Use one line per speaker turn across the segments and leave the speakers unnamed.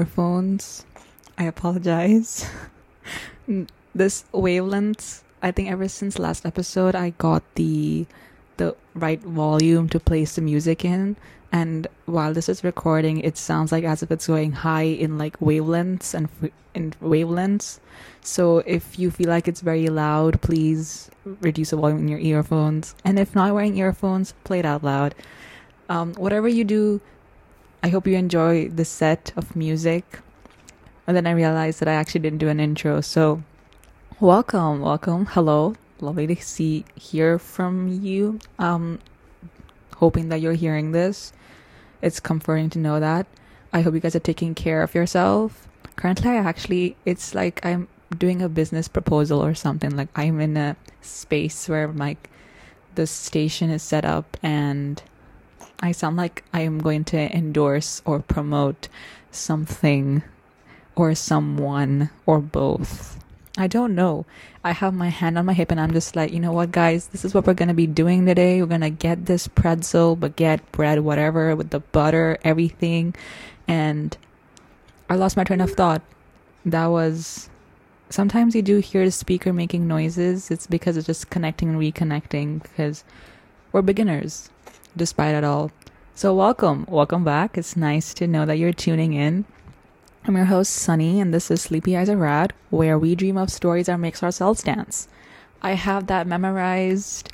earphones, I apologize. this wavelength, I think ever since last episode, I got the the right volume to place the music in. And while this is recording, it sounds like as if it's going high in like wavelengths and in wavelengths. So if you feel like it's very loud, please reduce the volume in your earphones. And if not wearing earphones, play it out loud. Um, whatever you do, I hope you enjoy the set of music. And then I realized that I actually didn't do an intro. So, welcome, welcome, hello, lovely to see, hear from you. Um, hoping that you're hearing this. It's comforting to know that. I hope you guys are taking care of yourself. Currently, I actually, it's like I'm doing a business proposal or something. Like I'm in a space where like the station is set up and I sound like I am going to endorse or promote something or someone or both. I don't know. I have my hand on my hip and I'm just like, you know what, guys, this is what we're going to be doing today. We're going to get this pretzel, baguette, bread, whatever, with the butter, everything. And I lost my train of thought. That was. Sometimes you do hear the speaker making noises. It's because it's just connecting and reconnecting because we're beginners despite it all. So, welcome, welcome back. It's nice to know that you're tuning in. I'm your host, Sunny, and this is Sleepy Eyes Are Rad, where we dream of stories that makes ourselves dance. I have that memorized,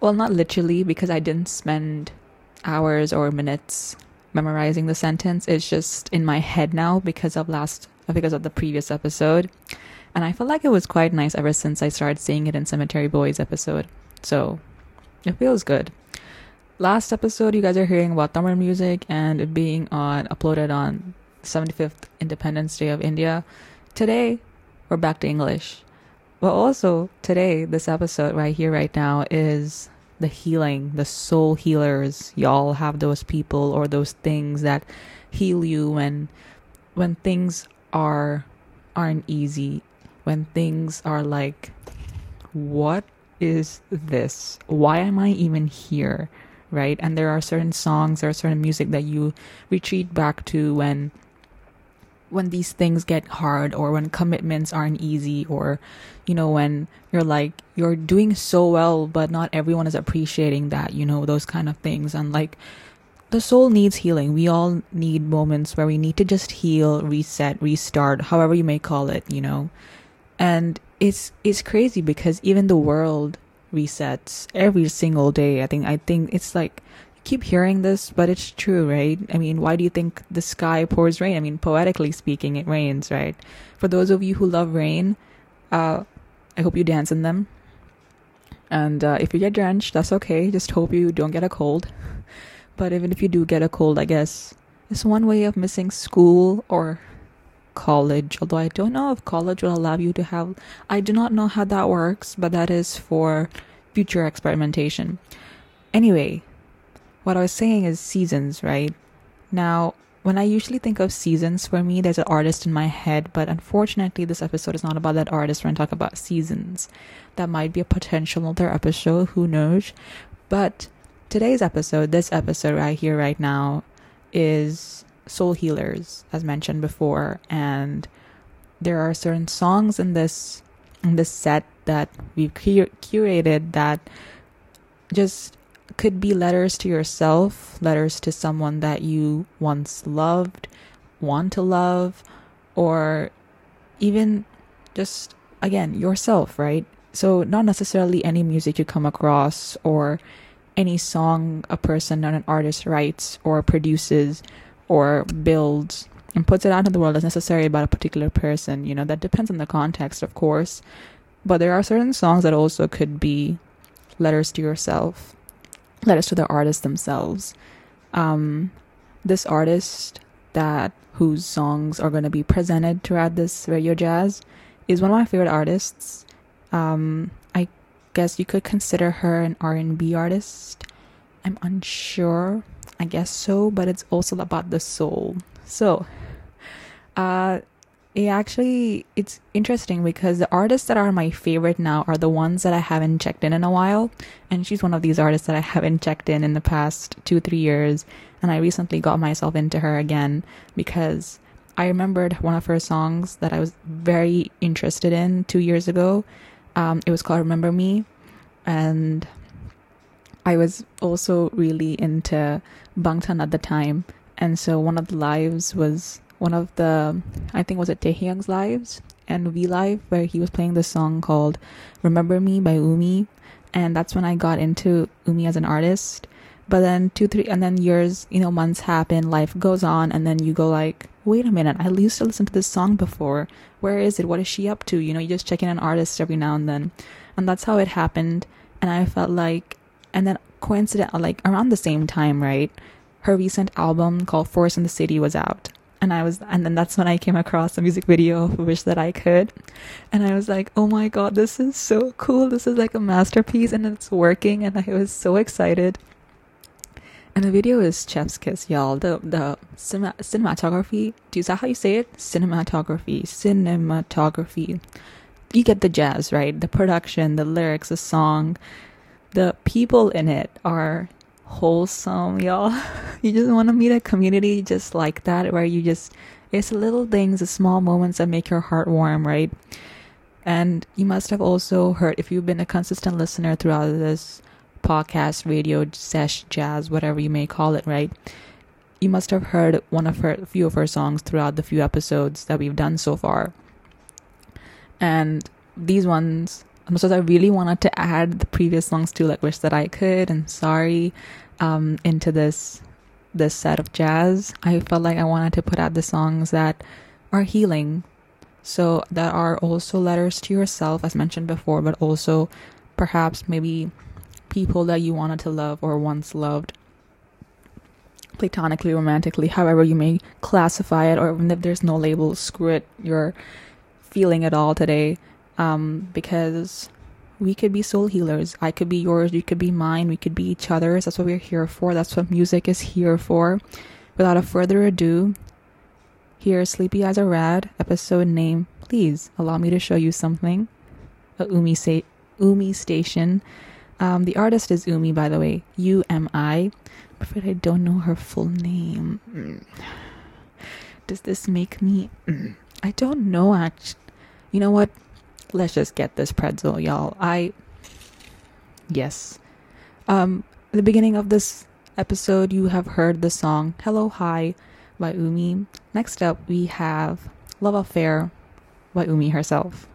well, not literally, because I didn't spend hours or minutes memorizing the sentence. It's just in my head now because of last, because of the previous episode. And I feel like it was quite nice ever since I started seeing it in Cemetery Boys episode. So, it feels good last episode you guys are hearing about Tamil music and it being on uploaded on 75th Independence Day of India. Today we're back to English. But also today this episode right here right now is the healing, the soul healers. Y'all have those people or those things that heal you when when things are aren't easy, when things are like what is this? Why am I even here? Right? And there are certain songs, there are certain music that you retreat back to when when these things get hard or when commitments aren't easy or you know when you're like you're doing so well but not everyone is appreciating that you know those kind of things. And like the soul needs healing. We all need moments where we need to just heal reset restart however you may call it you know? And it's it's crazy because even the world resets every single day. I think I think it's like keep hearing this, but it's true, right? I mean, why do you think the sky pours rain? I mean, poetically speaking, it rains, right? For those of you who love rain, uh, I hope you dance in them. And uh, if you get drenched, that's okay. Just hope you don't get a cold. But even if you do get a cold, I guess it's one way of missing school or college although i don't know if college will allow you to have i do not know how that works but that is for future experimentation. Anyway what i was saying is seasons right? Now when i usually think of seasons for me there's an artist in my head but unfortunately this episode is not about that artist. We're going to talk about seasons. That might be a potential other episode who knows? But today's episode this episode right here right now is soul healers, as mentioned before, and there are certain songs in this in this set that we've cur- curated that just could be letters to yourself, letters to someone that you once loved, want to love, or even just again yourself, right? So not necessarily any music you come across or any song a person or an artist writes or produces or builds and puts it out into the world as necessary about a particular person. You know, that depends on the context, of course. But there are certain songs that also could be letters to yourself, letters to the artist themselves. Um, this artist that whose songs are going to be presented throughout this radio jazz is one of my favorite artists. Um, I guess you could consider her an R&B artist. I'm unsure. I guess so, but it's also about the soul. So, uh it actually it's interesting because the artists that are my favorite now are the ones that I haven't checked in in a while. And she's one of these artists that I haven't checked in in the past 2-3 years. And I recently got myself into her again because I remembered one of her songs that I was very interested in 2 years ago. Um, it was called Remember Me. And I was also really into Bangtan at the time and so one of the lives was one of the I think was it Taehyung's lives and V Live where he was playing this song called Remember Me by Umi and that's when I got into Umi as an artist. But then two, three and then years, you know, months happen, life goes on, and then you go like, wait a minute, I used to listen to this song before. Where is it? What is she up to? You know, you just check in an artist every now and then. And that's how it happened. And I felt like and then coincident like around the same time, right? Her recent album called Forest in the City was out and I was, and then that's when I came across the music video of Wish That I Could. And I was like, oh my god, this is so cool. This is like a masterpiece and it's working. And I was so excited. And the video is chef's kiss, y'all. The the cinema, cinematography. Do you that how you say it? Cinematography. Cinematography. You get the jazz, right? The production, the lyrics, the song, the people in it are wholesome, y'all. You just want to meet a community just like that where you just it's little things, the small moments that make your heart warm, right? And you must have also heard if you've been a consistent listener throughout this podcast, radio, sesh, jazz, whatever you may call it, right? You must have heard one of her, few of her songs throughout the few episodes that we've done so far. And these ones, so I really wanted to add the previous songs to like Wish That I Could and Sorry um, into this this set of jazz. I felt like I wanted to put out the songs that are healing. So that are also letters to yourself, as mentioned before, but also perhaps maybe people that you wanted to love or once loved platonically, romantically, however you may classify it, or even if there's no label, screw it, you're feeling it all today. Um, because we could be soul healers. I could be yours, you could be mine, we could be each other's. That's what we're here for. That's what music is here for. Without a further ado, here's Sleepy Eyes Are Rad, episode name. Please allow me to show you something. A Umi, sa- Umi station. Um, the artist is Umi, by the way. U M I. I'm afraid I don't know her full name. Does this make me. I don't know, actually. You know what? Let's just get this pretzel, y'all. I yes. Um the beginning of this episode you have heard the song Hello Hi by Umi. Next up we have Love Affair by Umi herself.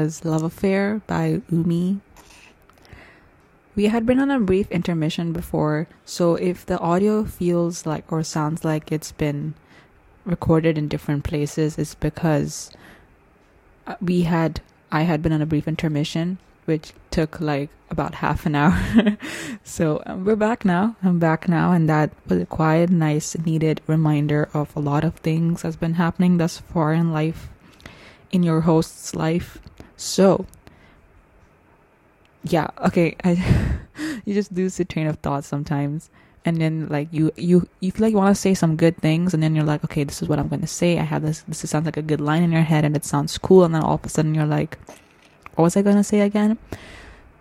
Was Love Affair by Umi. We had been on a brief intermission before, so if the audio feels like or sounds like it's been recorded in different places, it's because uh, we had I had been on a brief intermission, which took like about half an hour. so um, we're back now. I'm back now, and that was a quiet, nice, needed reminder of a lot of things that's been happening thus far in life in your host's life. So, yeah, okay, I, you just lose the train of thought sometimes, and then like you you you feel like you want to say some good things, and then you're like, okay, this is what I'm going to say. I have this. This sounds like a good line in your head, and it sounds cool, and then all of a sudden you're like, what was I going to say again?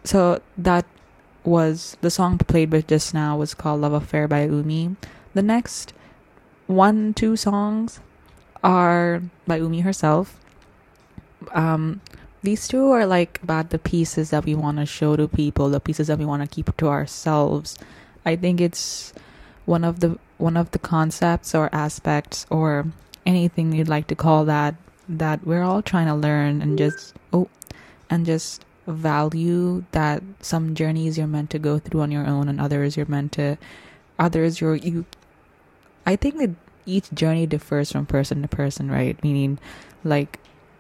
So that was the song played with just now was called Love Affair by Umi. The next one, two songs are by Umi herself um these two are like about the pieces that we want to show to people the pieces that we want to keep to ourselves. I think it's one of the one of the concepts or aspects or anything you'd like to call that that we're all trying to learn and just oh and just value that some journeys you're meant to go through on your own and others you're meant to others you're you i think that each journey differs from person to person right? Meaning like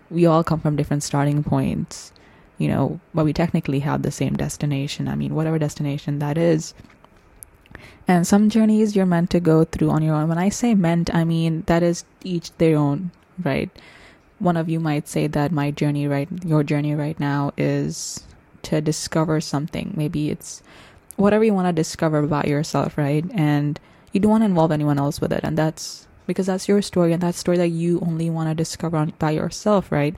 we all come from different starting points, you know, but we technically have the same destination. I mean, whatever destination that is. And some journeys you're meant to go through on your own. When I say meant, I mean that is each their own, right? One of you might say that my journey right your journey right now is to discover something. Maybe it's whatever you want to discover about yourself, right? And you don't want to involve anyone else with it. And that's because that's your story and that story that you only want to discover by yourself, right?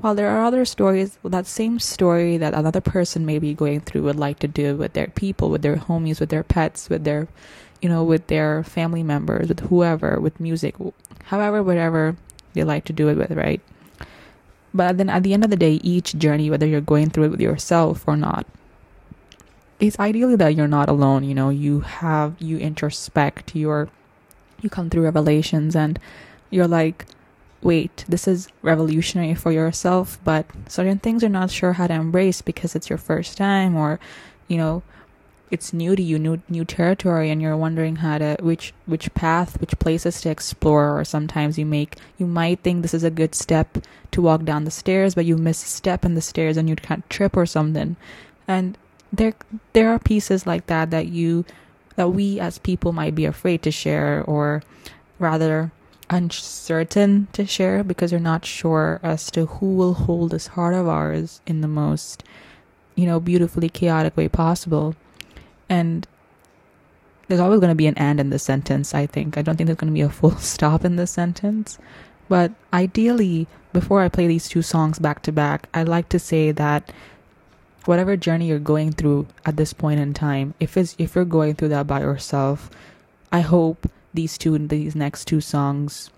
While there are other stories, that same story that another person may be going through would like to do with their people, with their homies, with their pets, with their, you know, with their family members, with whoever, with music, however, whatever they like to do it with, right? But then at the end of the day, each journey, whether you're going through it with yourself or not, it's ideally that you're not alone. You know, you have, you introspect, you're you come through revelations and you're like wait this is revolutionary for yourself but certain things you're not sure how to embrace because it's your first time or you know it's new to you new new territory and you're wondering how to which which path which places to explore or sometimes you make you might think this is a good step to walk down the stairs but you miss a step in the stairs and you can't trip or something. And there there are pieces like that that you that we as people might be afraid to share or rather uncertain to share because you're not sure as to who will hold this heart of ours in the most you know beautifully chaotic way possible. And there's always going to be an and in the sentence i think. I don't think there's going to be a full stop in this sentence. But ideally before i play these two songs back to back i like to say that whatever journey you're going through at this point in time, if it's if you're going through that by yourself, I hope these two these next two songs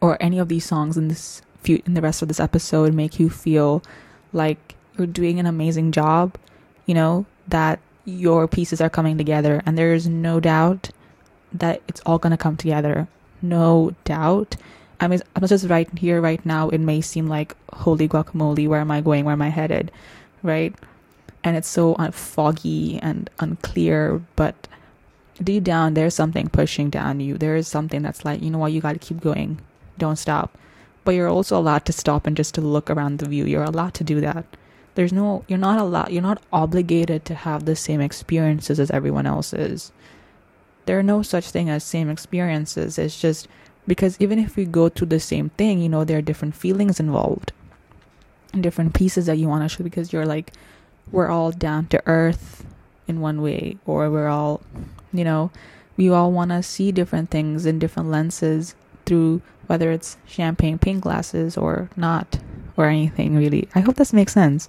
or any of these songs in this few in the rest of this episode make you feel like you're doing an amazing job, you know, that your pieces are coming together and there's no doubt that it's all going to come together. No doubt. I mean, I'm just right here, right now. It may seem like holy guacamole. Where am I going? Where am I headed? Right? And it's so uh, foggy and unclear, but deep down there's something pushing down you. There is something that's like, you know what, you got to keep going. Don't stop. But you're also allowed to stop and just to look around the view. You're allowed to do that. There's no you're not allowed you're not obligated to have the same experiences as everyone else is. There are no such thing as same experiences. It's just because even if we go through the same thing, you know, there are different feelings involved. Different pieces that you want to show because you're like we're all down to earth in one way or we're all you know we all want to see different things in different lenses through whether it's champagne pink glasses or not or anything really. I hope this makes sense.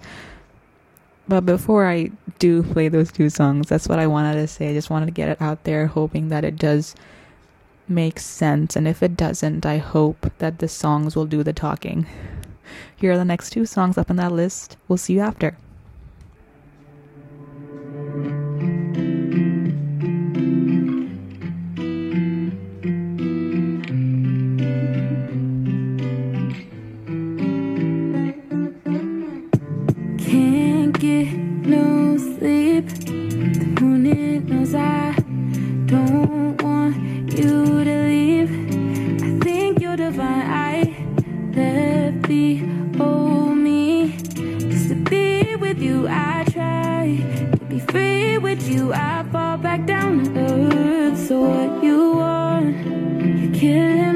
But before i do play those two songs that's what i wanted to say. I just wanted to get it out there hoping that it does make sense. And if it doesn't i hope that the songs will do the talking here are the next two songs up on that list we'll see you after
Can't get no sleep. The moon knows I you. I fall back down to earth. So what you want? You're killing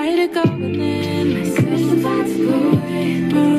tired of going in. My sister's about to go away.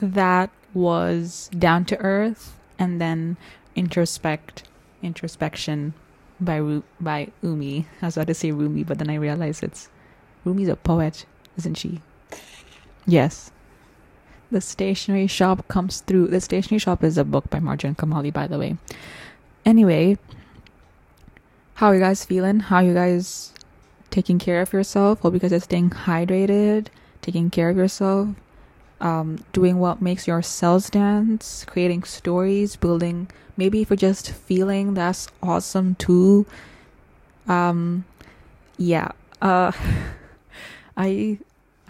That was down to earth and then introspect introspection by Ru- by Umi. I was about to say Rumi, but then I realized it's Rumi's a poet, isn't she? Yes. The stationery shop comes through. The stationery shop is a book by Marjan Kamali, by the way. Anyway, how are you guys feeling? How are you guys taking care of yourself? Hope you guys are staying hydrated, taking care of yourself, um, doing what makes your cells dance, creating stories, building. Maybe if you're just feeling that's awesome too. Um, yeah. Uh, I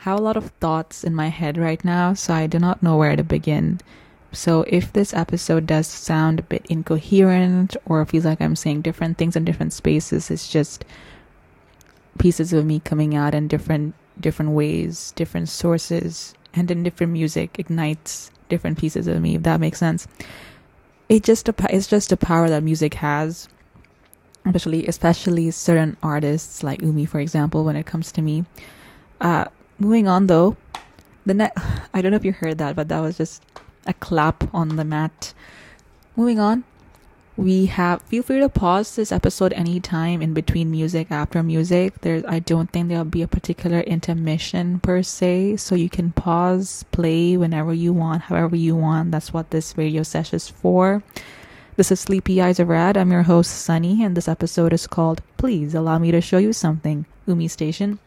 have a lot of thoughts in my head right now, so I do not know where to begin. So if this episode does sound a bit incoherent or feels like I'm saying different things in different spaces, it's just pieces of me coming out in different different ways, different sources, and in different music ignites different pieces of me. If that makes sense, it just it's just a power that music has, especially especially certain artists like Umi, for example. When it comes to me, uh, moving on though, the net. I don't know if you heard that, but that was just a clap on the mat. Moving on, we have feel free to pause this episode anytime in between music after music there's i don't think there'll be a particular intermission per se so you can pause play whenever you want however you want that's what this radio session is for this is sleepy eyes are rad i'm your host sunny and this episode is called please allow me to show you something umi station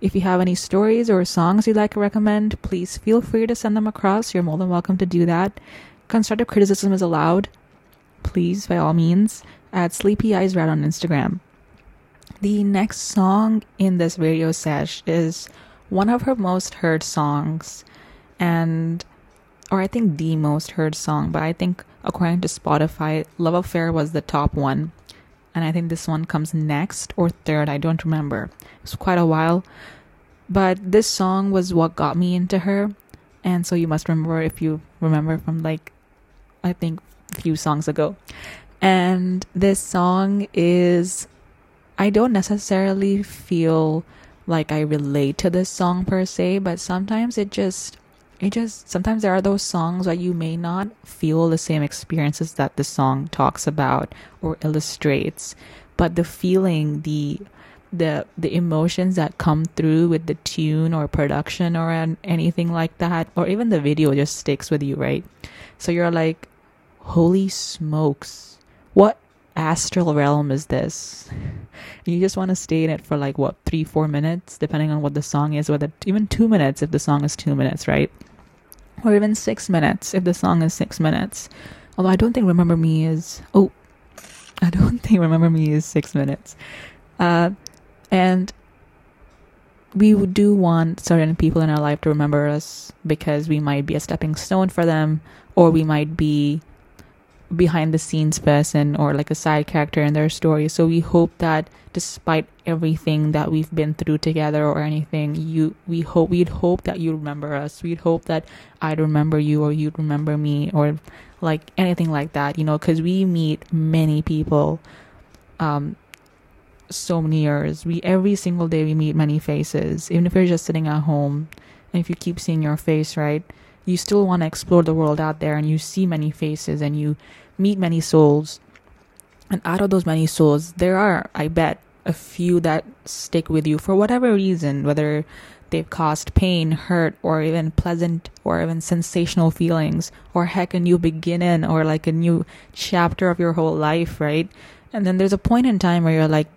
if you have any stories or songs you'd like to recommend please feel free to send them across you're more than welcome to do that constructive criticism is allowed please, by all means, at Sleepy Eyes Red on Instagram. The next song in this radio sesh is one of her most heard songs, and or I think the most heard song, but I think according to Spotify, Love Affair was the top one. And I think this one comes next or third, I don't remember. It was quite a while. But this song was what got me into her. And so you must remember if you remember from like I think a few songs ago. And this song is, I don't necessarily feel like I relate to this song per se, but sometimes it just, it just, sometimes there are those songs that you may not feel the same experiences that the song talks about or illustrates, but the feeling, the, the the emotions that come through with the tune or production or an, anything like that or even the video just sticks with you right so you're like holy smokes, what astral realm is this? You just want to stay in it for like what, three, four minutes, depending on what the song is, whether even two minutes if the song is two minutes, right? Or even six minutes if the song is six minutes. Although I don't think Remember Me is, oh, I don't think Remember Me is six minutes. Uh, and we do want certain people in our life to remember us because we might be a stepping stone for them, or we might be behind the scenes person or like a side character in their story. So we hope that despite everything that we've been through together or anything, you we hope we'd hope that you remember us. We'd hope that I'd remember you or you'd remember me or like anything like that, you know, cuz we meet many people um so many years. We every single day we meet many faces. Even if you're just sitting at home and if you keep seeing your face, right? You still want to explore the world out there and you see many faces and you meet many souls. And out of those many souls, there are, I bet, a few that stick with you for whatever reason, whether they've caused pain, hurt, or even pleasant or even sensational feelings, or heck, a new beginning or like a new chapter of your whole life, right? And then there's a point in time where you're like,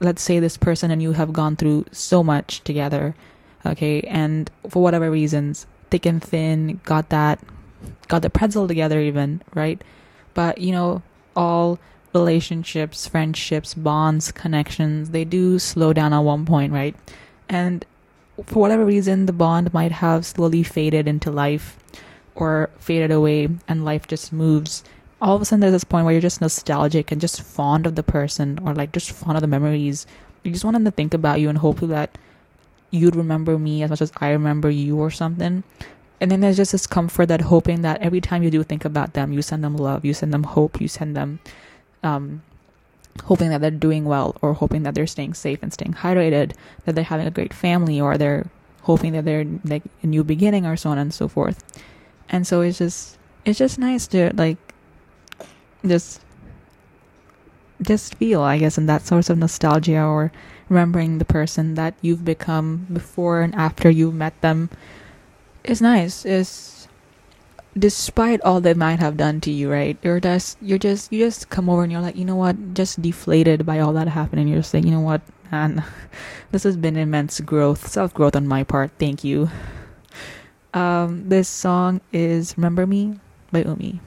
let's say this person and you have gone through so much together, okay, and for whatever reasons, thick and thin, got that, got the pretzel together, even, right? But, you know, all relationships, friendships, bonds, connections, they do slow down at one point, right? And for whatever reason, the bond might have slowly faded into life or faded away, and life just moves. All of a sudden, there's this point where you're just nostalgic and just fond of the person, or like just fond of the memories. You just want them to think about you and hopefully that you'd remember me as much as I remember you, or something. And then there's just this comfort that hoping that every time you do think about them, you send them love, you send them hope, you send them um, hoping that they're doing well or hoping that they're staying safe and staying hydrated, that they're having a great family or they're hoping that they're like a new beginning or so on and so forth. And so it's just it's just nice to like just just feel, I guess, in that source of nostalgia or remembering the person that you've become before and after you met them is nice. Is despite all they might have done to you, right? You're just you're just you just come over and you're like, you know what, just deflated by all that happened, and you're just like, you know what, man, this has been immense growth, self growth on my part. Thank you. Um, this song is "Remember Me" by Umi.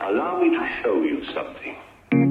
Allow me to show you something.
Wrote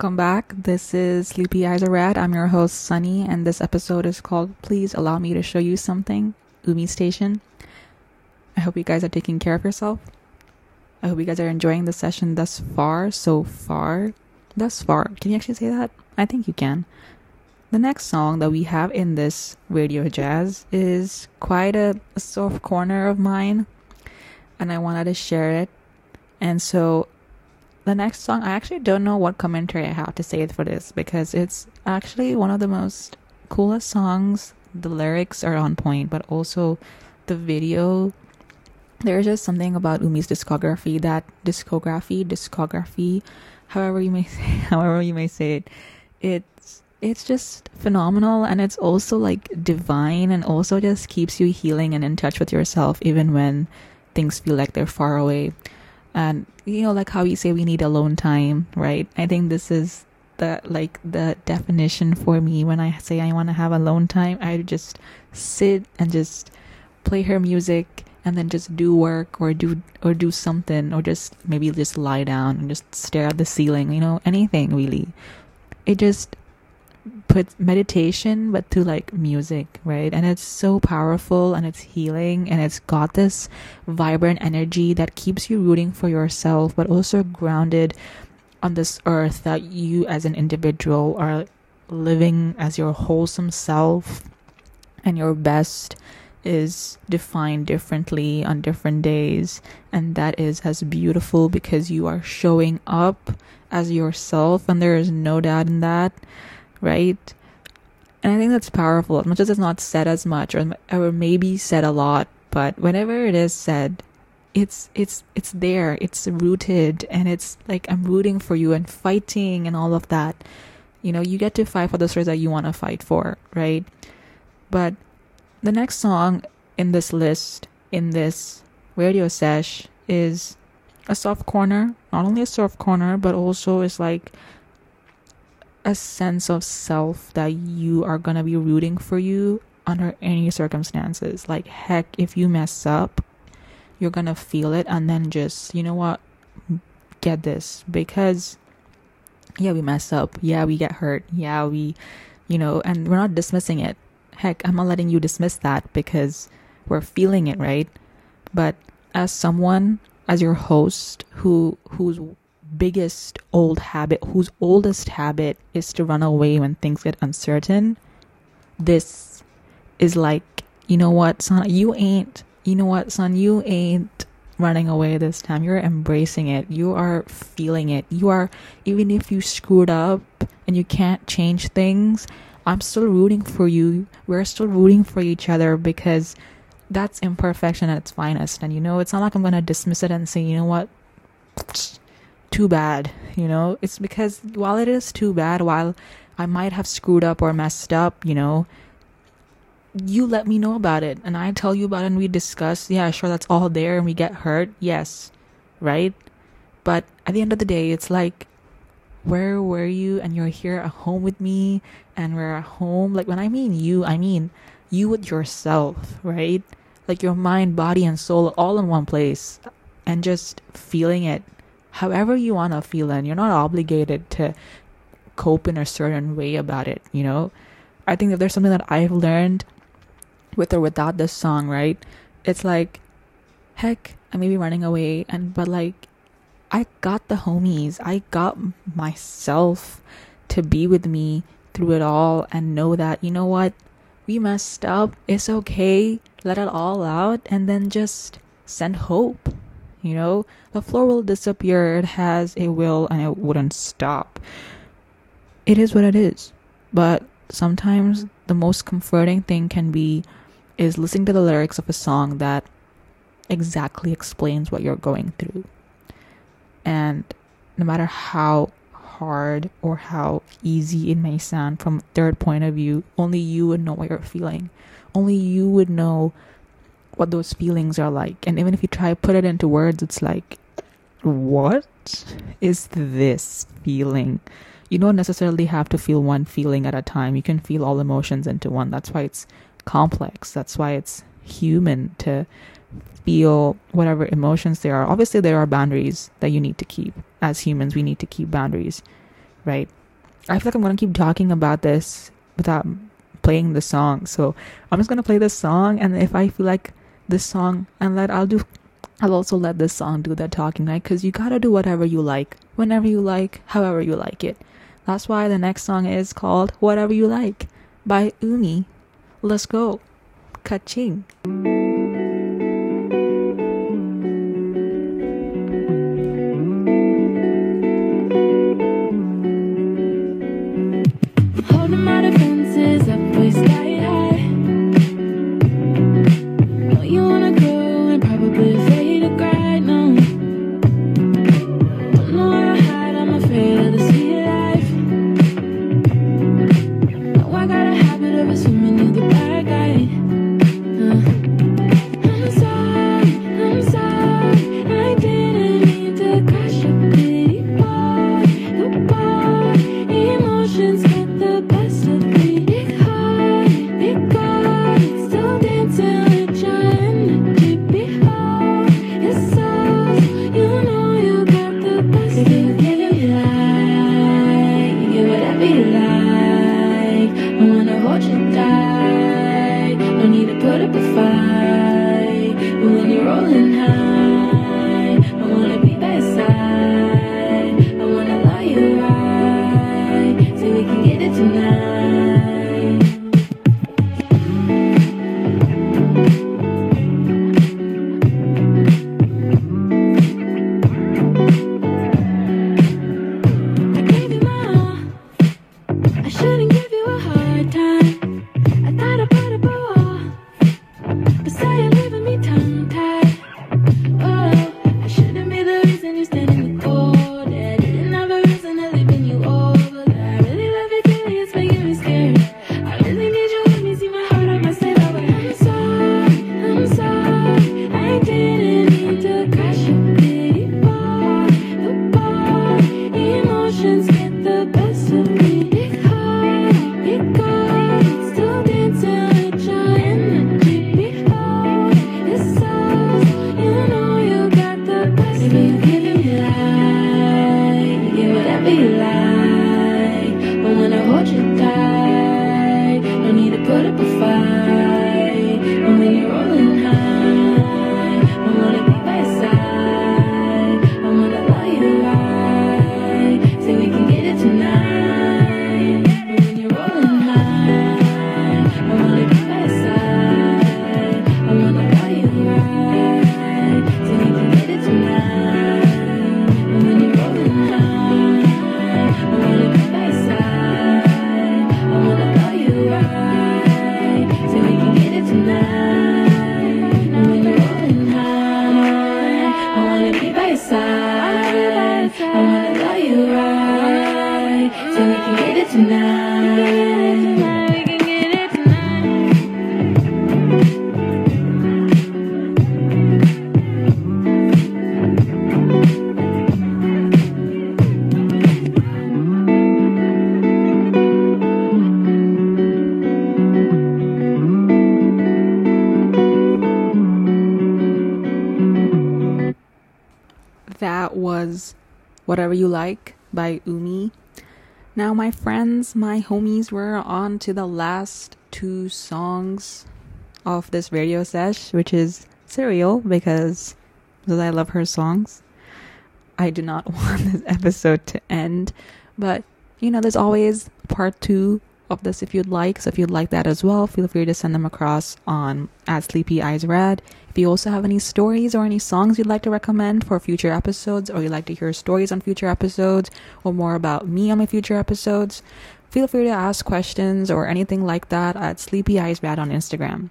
Welcome back. This is Sleepy Eyes Are Rad. I'm your host, Sunny, and this episode is called Please Allow Me to Show You Something, Umi Station. I hope you guys are taking care of yourself. I hope you guys are enjoying the session thus far, so far. Thus far. Can you actually say that? I think you can. The next song that we have in this radio jazz is quite a, a soft corner of mine, and I wanted to share it. And so the next song, I actually don't know what commentary I have to say for this because it's actually one of the most coolest songs. The lyrics are on point, but also the video. There's just something about Umi's discography that discography, discography, however you may say, however you may say it, it's it's just phenomenal and it's also like divine and also just keeps you healing and in touch with yourself even when things feel like they're far away and you know like how you say we need alone time right? I think this is the like the definition for me when i say i want to have alone time. I just sit and just play her music and then just do work or do or do something or just maybe just lie down and just stare at the ceiling you know anything really. It just puts meditation but to like music right? And it's so powerful and it's healing and it's got this vibrant energy that keeps you rooting for yourself but also grounded on this earth that you as an individual are living as your wholesome self and your best is defined differently on different days. And that is as beautiful because you are showing up as yourself and there is no doubt in that right? And I think that's powerful, as much as it's not said as much, or or maybe said a lot. But whenever it is said, it's it's it's there, it's rooted, and it's like I'm rooting for you and fighting and all of that. You know, you get to fight for the stories that you want to fight for, right? But the next song in this list, in this radio sesh, is a soft corner. Not only a soft corner, but also is like a sense of self that you are gonna be rooting for you under any circumstances. Like, heck, if you mess up, you're gonna feel it and then just, you know what, get this. Because, yeah, we mess up. Yeah, we get hurt. Yeah, we, you know, and we're not dismissing it. Heck, I'm not letting you dismiss that because we're feeling it, right? But as someone, as your host who who's biggest old habit, whose oldest habit is to run away when things get uncertain, this is like, you know what, son, you ain't, you know what, son, you ain't running away this time. You're embracing it. You are feeling it. You are, even if you screwed up and you can't change things, I'm still rooting for you. We're still rooting for each other because that's imperfection at its finest. And you know, it's not like I'm going to dismiss it and say, you know what, too bad, you know? It's because while it is too bad, while I might have screwed up or messed up, you know, you let me know about it and I tell you about it and we discuss, yeah, sure, that's all there and we get hurt, yes, right? But at the end of the day, it's like, where were you and you're here at home with me and we're at home? Like, when I mean you, I mean you with yourself, right? Like your mind, body, and soul all in one place and just feeling it however you want to feel and you're not obligated to cope in a certain way about it you know? I think if there's something that i've learned with or without this song right? It's like heck i may be running away and but like i got the homies. I got myself to be with me through it all and know that you know what? We messed up. It's okay. Let it all out and then just send hope you know, the floor will disappear. It has a will and it wouldn't stop. It is what it is. But sometimes the most comforting thing can be is listening to the lyrics of a song that exactly explains what you're going through. And no matter how hard or how easy it may sound from a third point of view, only you would know what you're feeling. Only you would know what those feelings are like. And even if you try to put it into words, it's like, what is this feeling? You don't necessarily have to feel one feeling at a time. You can feel all emotions into one. That's why it's complex. That's why it's human to feel whatever emotions there are. Obviously, there are boundaries that you need to keep. As humans, we need to keep boundaries.
right? I feel like I'm gonna keep talking about this without playing the song. So I'm just gonna play this song, and if I feel like this song, and let I'll do, I'll also let this song do that talking, right? Because you gotta do whatever you like, whenever you like, however you like it. That's why the next song is called "Whatever You Like" by Umi. Let's go, Kaching.
Side. I wanna love you right, so we can get it tonight. Whatever You Like by
Umi. Now, my friends, my homies, we're on to the last two songs of this radio sesh, which is Serial, because, because I love her songs. I do not want this episode to end, but you know, there's always part two of this if you'd like. So if you'd like that as well, feel free to send them across on at Sleepy Eyes Rad. If you also have any stories or any songs you'd like to recommend for future episodes, or you'd like to hear stories on future episodes, or more about me on my future episodes, feel free to ask questions or anything like that at Sleepy Eyes Rad on Instagram.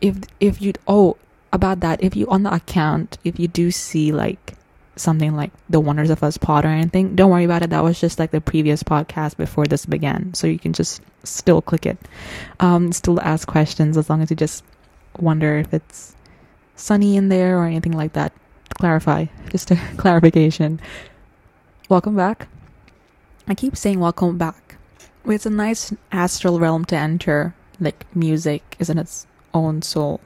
If if you oh about that, if you on the account, if you do see like something like the Wonders of Us pod or anything, don't worry about it. That was just like the previous podcast before this began. So you can just still click it. Um, still ask questions as long as you just wonder if it's sunny in there or anything like that. Clarify. Just a clarification. Welcome back. I keep saying welcome back. It's a nice astral realm to enter. Like music is in its own soul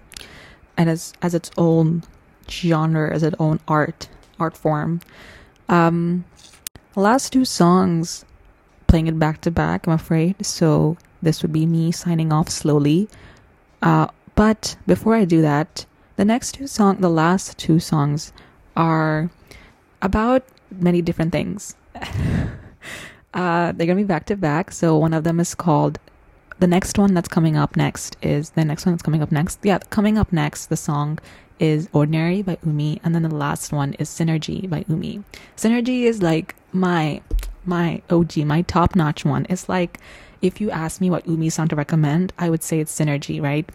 and as as its own genre, as its own art art form. Um,
last two songs playing it back to back, I'm afraid. So this would be me signing off slowly. Uh, but before I do that, the next two song, the last two songs are about many different things. uh, they're gonna be back to back. So one of them is called. The next one that's coming up next is the next one that's coming up next. Yeah, coming up next, the song is Ordinary by Umi, and then the last one is Synergy by Umi. Synergy is like my my OG, my top notch one. It's like if you ask me what Umi song to recommend, I would say it's Synergy, right?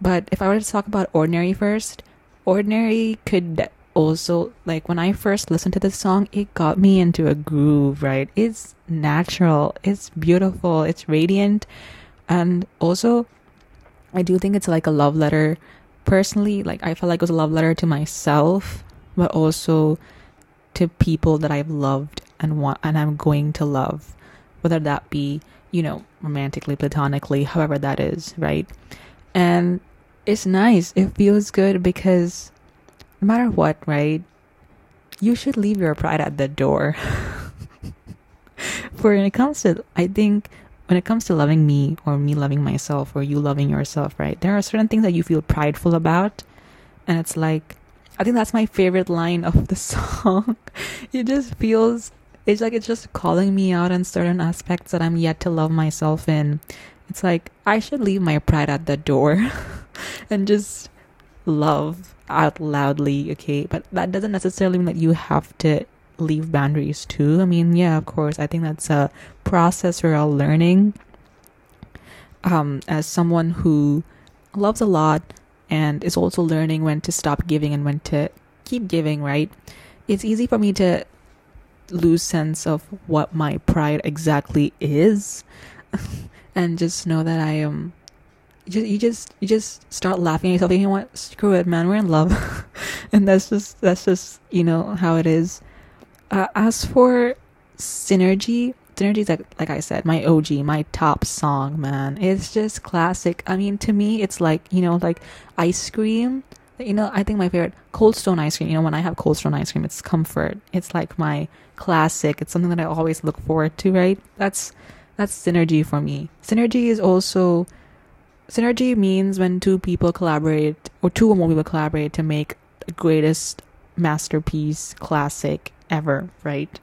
But if I were to talk about Ordinary first, Ordinary could also like when I first listened to this song, it got me into a groove, right? It's natural, it's beautiful, it's radiant, and also I do think it's like a love letter. Personally, like I felt like it was a love letter to myself, but also to people that I've loved and want and I'm going to love, whether that be, you know, romantically, platonically, however that is, right? And it's nice. It feels good because no matter what, right? You should leave your pride at the door. For when it comes to, I think, when it comes to loving me or me loving myself or you loving yourself, right? There are certain things that you feel prideful about. And it's like, I think that's my favorite line of the song. it just feels, it's like it's just calling me out on certain aspects that I'm yet to love myself in. It's like, I should leave my pride at the door and just love out loudly, okay? But that doesn't necessarily mean that you have to leave boundaries too. I mean, yeah, of course. I think that's a process we're all learning. Um, as someone who loves a lot and is also learning when to stop giving and when to keep giving, right? It's easy for me to lose sense of what my pride exactly is and just know that I am you just you just you just start laughing at yourself. You know what? Screw it, man. We're in love, and that's just that's just you know how it is. Uh, as for synergy, synergy is like like I said, my OG, my top song, man. It's just classic. I mean, to me, it's like you know, like ice cream. You know, I think my favorite Cold Stone ice cream. You know, when I have Cold Stone ice cream, it's comfort. It's like my classic. It's something that I always look forward to. Right? That's that's synergy for me. Synergy is also synergy means when two people collaborate or two or more people collaborate to make the greatest masterpiece classic ever, right?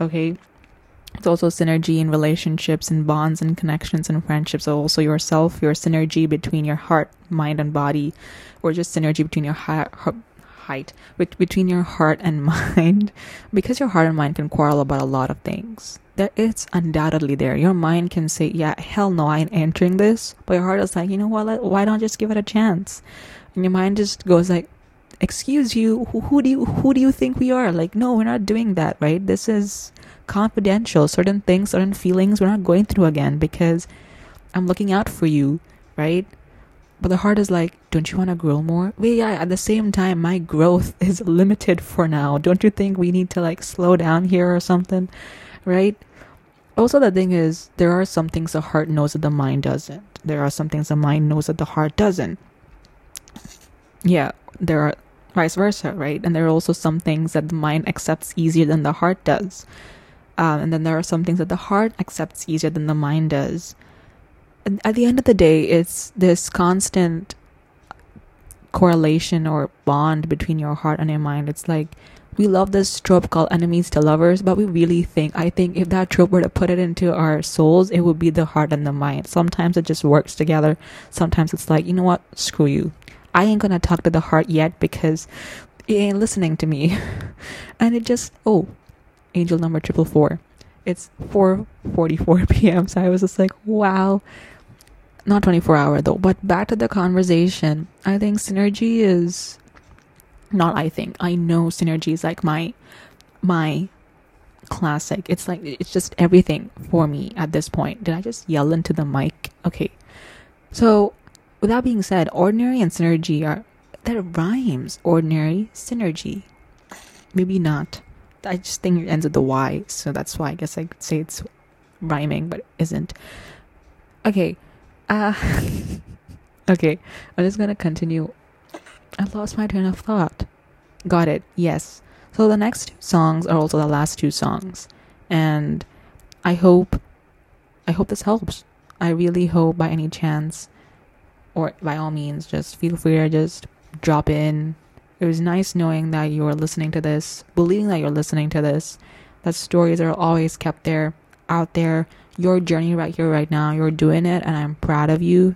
Okay. It's also synergy in relationships and bonds and connections and friendships. So also yourself, your synergy between your heart, mind, and body, or just synergy between your heart, height, between your heart and mind, because your heart and mind can quarrel about a lot of things that it's undoubtedly there. Your mind can say, "Yeah, hell no, I ain't entering this," but your heart is like, "You know what? Why don't just give it a chance?" And your mind just goes like, "Excuse you, who, who do you who do you think we are?" Like, no, we're not doing that, right? This is confidential. Certain things, certain feelings, we're not going through again because I'm looking out for you, right? But the heart is like, don't you want to grow more? Well, yeah, at the same time, my growth is limited for now. Don't you think we need to like slow down here or something? right? Also, the thing is, there are some things the heart knows that the mind doesn't. There are some things the mind knows that the heart doesn't. Yeah, there are vice versa, right? And there are also some things that the mind accepts easier than the heart does. Um, and then there are some things that the heart accepts easier than the mind does. At the end of the day, it's this constant correlation or bond between your heart and your mind. It's like we love this trope called enemies to lovers, but we really think, I think if that trope were to put it into our souls, it would be the heart and the mind. Sometimes it just works together. Sometimes it's like, you know what? Screw you. I ain't gonna talk to the heart yet because it ain't listening to me. and it just, oh, angel number triple four. It's 4:44 p.m. So I was just like, wow. Not 24 hour though, but back to the conversation. I think synergy is not I think I know synergy is like my my classic. It's like it's just everything for me at this point. Did I just yell into the mic? Okay. So with that being said, ordinary and synergy are that rhymes. Ordinary synergy. Maybe not. I just think it ends with the Y, so that's why I guess I could say it's rhyming, but it isn't. Okay. Uh okay. I'm just gonna continue I lost my train of thought. Got it, yes. So the next two songs are also the last two songs. and I hope I hope this helps. I really hope by any chance or by all means just feel free to just drop in. It was nice knowing that you are listening to this, believing that you're listening to this, that stories are always kept there, out there. Your journey right here, right now, you're doing it, and I'm proud of you.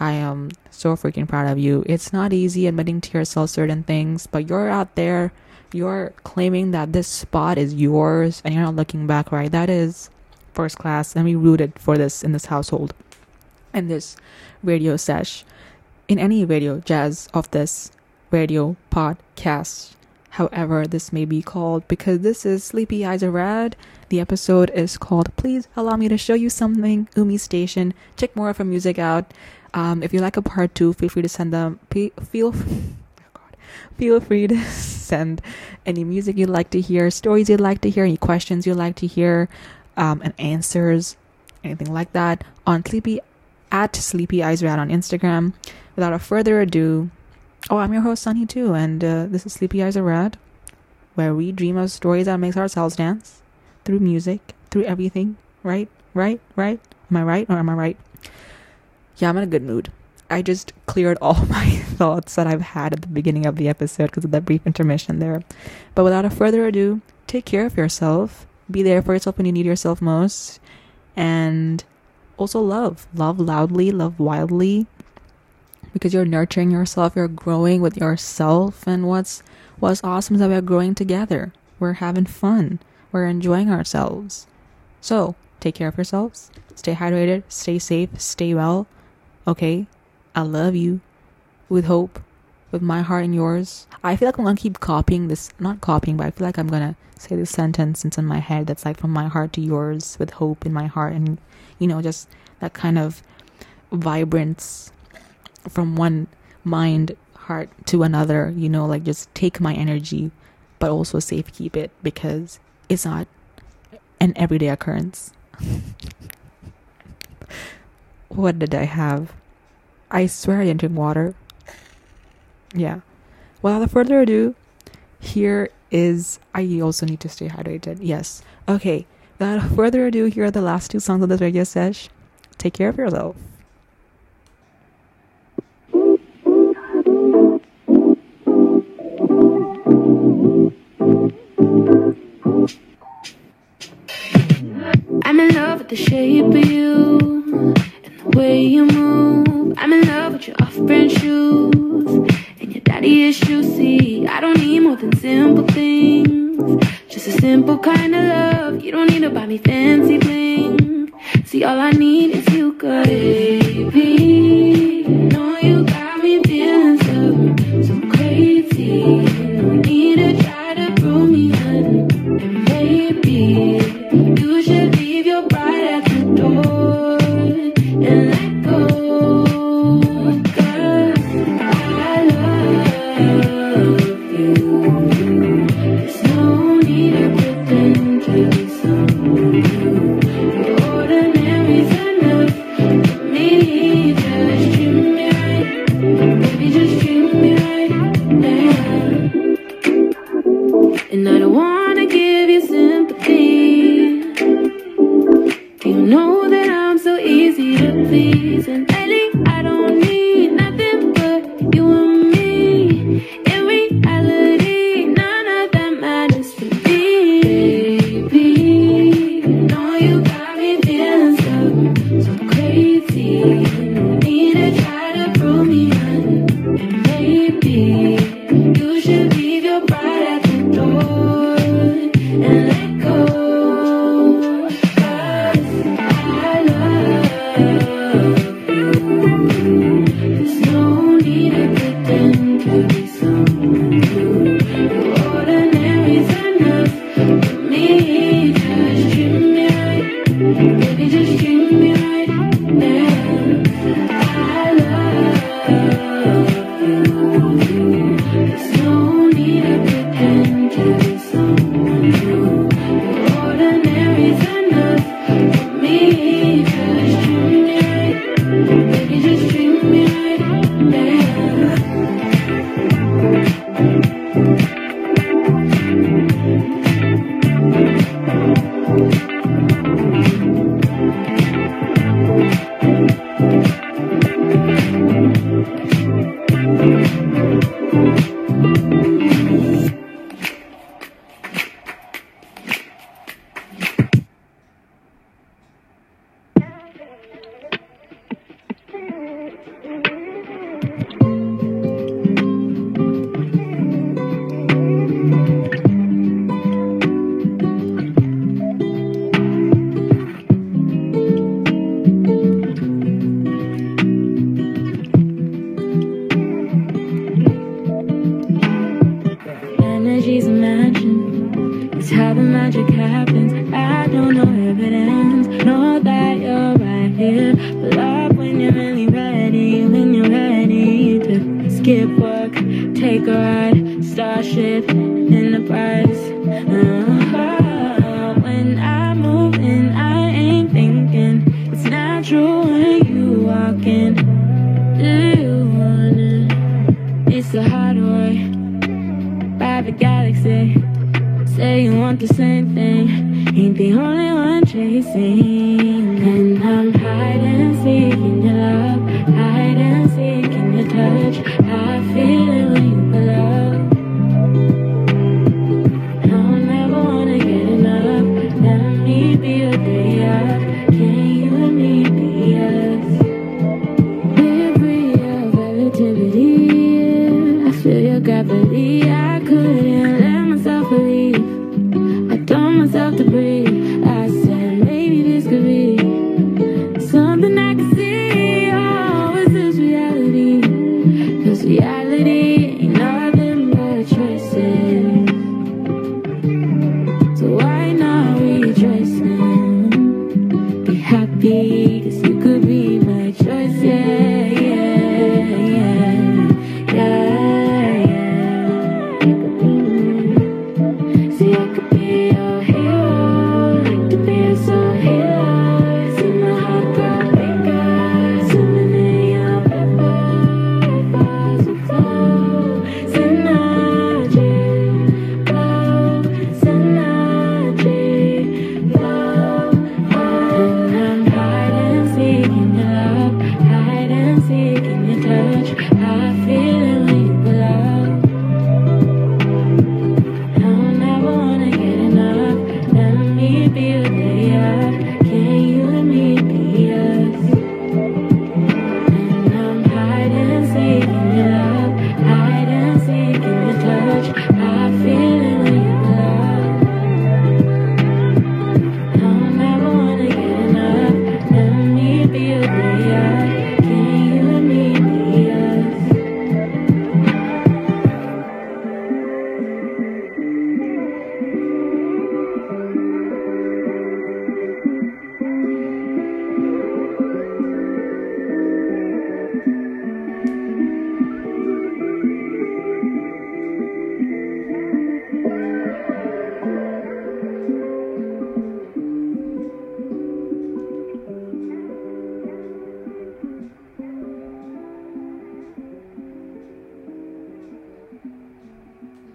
I am so freaking proud of you. It's not easy admitting to yourself certain things, but you're out there, you're claiming that this spot is yours, and you're not looking back, right? That is first class, and we rooted for this in this household, in this radio sesh, in any radio jazz of this radio podcast, however this may be called, because this is Sleepy Eyes Are Rad. The episode is called Please Allow Me to Show You Something, Umi Station. Check more of her music out. Um, if you like a part two, feel free to send them. Feel, oh feel free to send any music you'd like to hear, stories you'd like to hear, any questions you'd like to hear, um, and answers, anything like that on Sleepy at Sleepy Eyes Rad on Instagram. Without a further ado, oh, I'm your host Sunny too, and uh, this is Sleepy Eyes Are Rad, where we dream of stories that makes ourselves dance through music, through everything. Right, right, right. Am I right or am I right? Yeah, I'm in a good mood. I just cleared all my thoughts that I've had at the beginning of the episode because of that brief intermission there. But without further ado, take care of yourself. Be there for yourself when you need yourself most. And also love. Love loudly, love wildly. Because you're nurturing yourself, you're growing with yourself. And what's what's awesome is that we're growing together. We're having fun. We're enjoying ourselves. So take care of yourselves. Stay hydrated, stay safe, stay well. Okay? I love you. With hope. With my heart and yours. I feel like I'm gonna keep copying this not copying, but I feel like I'm gonna say this sentence that's in my head that's like from my heart to yours with hope in my heart and you know, just that kind of vibrance from one mind heart to another, you know, like just take my energy but also safe keep it because it's not an everyday occurrence. what did I have? I swear I didn't drink water. Yeah. Without further ado, here is. I also need to stay hydrated. Yes. Okay. Without further ado, here are the last two songs of this radio sesh. Take care of yourself.
With the shape of you and the way you move. I'm in love with your off-brand shoes and your daddy issues. See, I don't need more than simple things, just a simple kind of love. You don't need to buy me fancy bling. See, all I need is you, good baby.